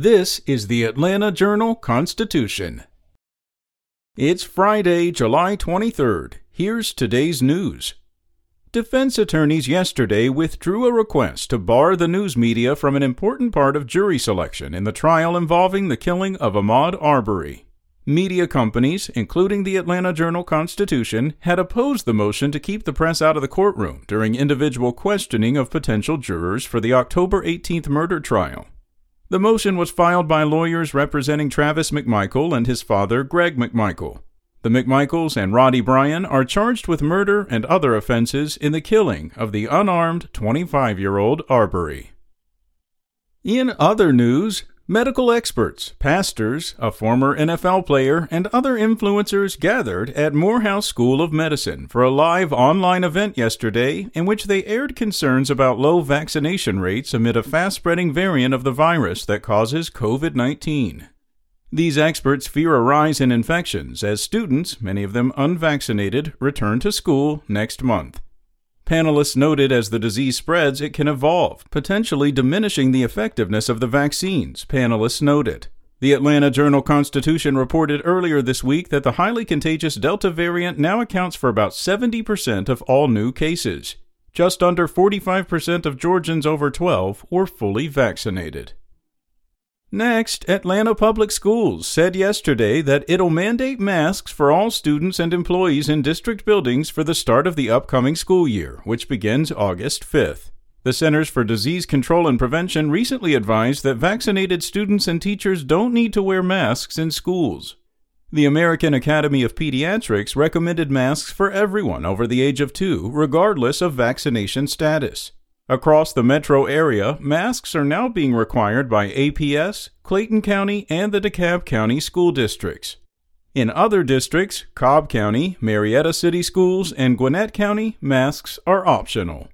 This is the Atlanta Journal Constitution. It's Friday, July 23rd. Here's today's news. Defense attorneys yesterday withdrew a request to bar the news media from an important part of jury selection in the trial involving the killing of Ahmaud Arbery. Media companies, including the Atlanta Journal Constitution, had opposed the motion to keep the press out of the courtroom during individual questioning of potential jurors for the October 18th murder trial. The motion was filed by lawyers representing Travis McMichael and his father, Greg McMichael. The McMichaels and Roddie Bryan are charged with murder and other offenses in the killing of the unarmed 25 year old Arbery. In other news, Medical experts, pastors, a former NFL player, and other influencers gathered at Morehouse School of Medicine for a live online event yesterday in which they aired concerns about low vaccination rates amid a fast spreading variant of the virus that causes COVID 19. These experts fear a rise in infections as students, many of them unvaccinated, return to school next month. Panelists noted as the disease spreads, it can evolve, potentially diminishing the effectiveness of the vaccines, panelists noted. The Atlanta Journal Constitution reported earlier this week that the highly contagious Delta variant now accounts for about 70% of all new cases. Just under 45% of Georgians over 12 were fully vaccinated. Next, Atlanta Public Schools said yesterday that it'll mandate masks for all students and employees in district buildings for the start of the upcoming school year, which begins August 5th. The Centers for Disease Control and Prevention recently advised that vaccinated students and teachers don't need to wear masks in schools. The American Academy of Pediatrics recommended masks for everyone over the age of two, regardless of vaccination status. Across the metro area, masks are now being required by APS, Clayton County, and the DeKalb County school districts. In other districts, Cobb County, Marietta City Schools, and Gwinnett County, masks are optional.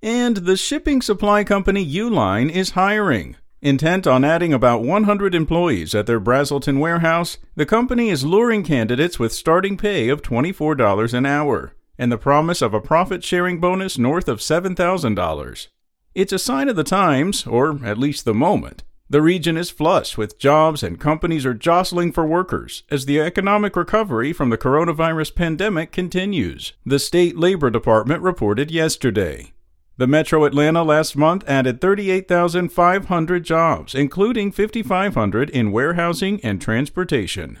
And the shipping supply company Uline is hiring. Intent on adding about 100 employees at their Braselton warehouse, the company is luring candidates with starting pay of $24 an hour and the promise of a profit sharing bonus north of $7,000. It's a sign of the times, or at least the moment. The region is flush with jobs and companies are jostling for workers as the economic recovery from the coronavirus pandemic continues, the state labor department reported yesterday. The Metro Atlanta last month added 38,500 jobs, including 5,500 in warehousing and transportation.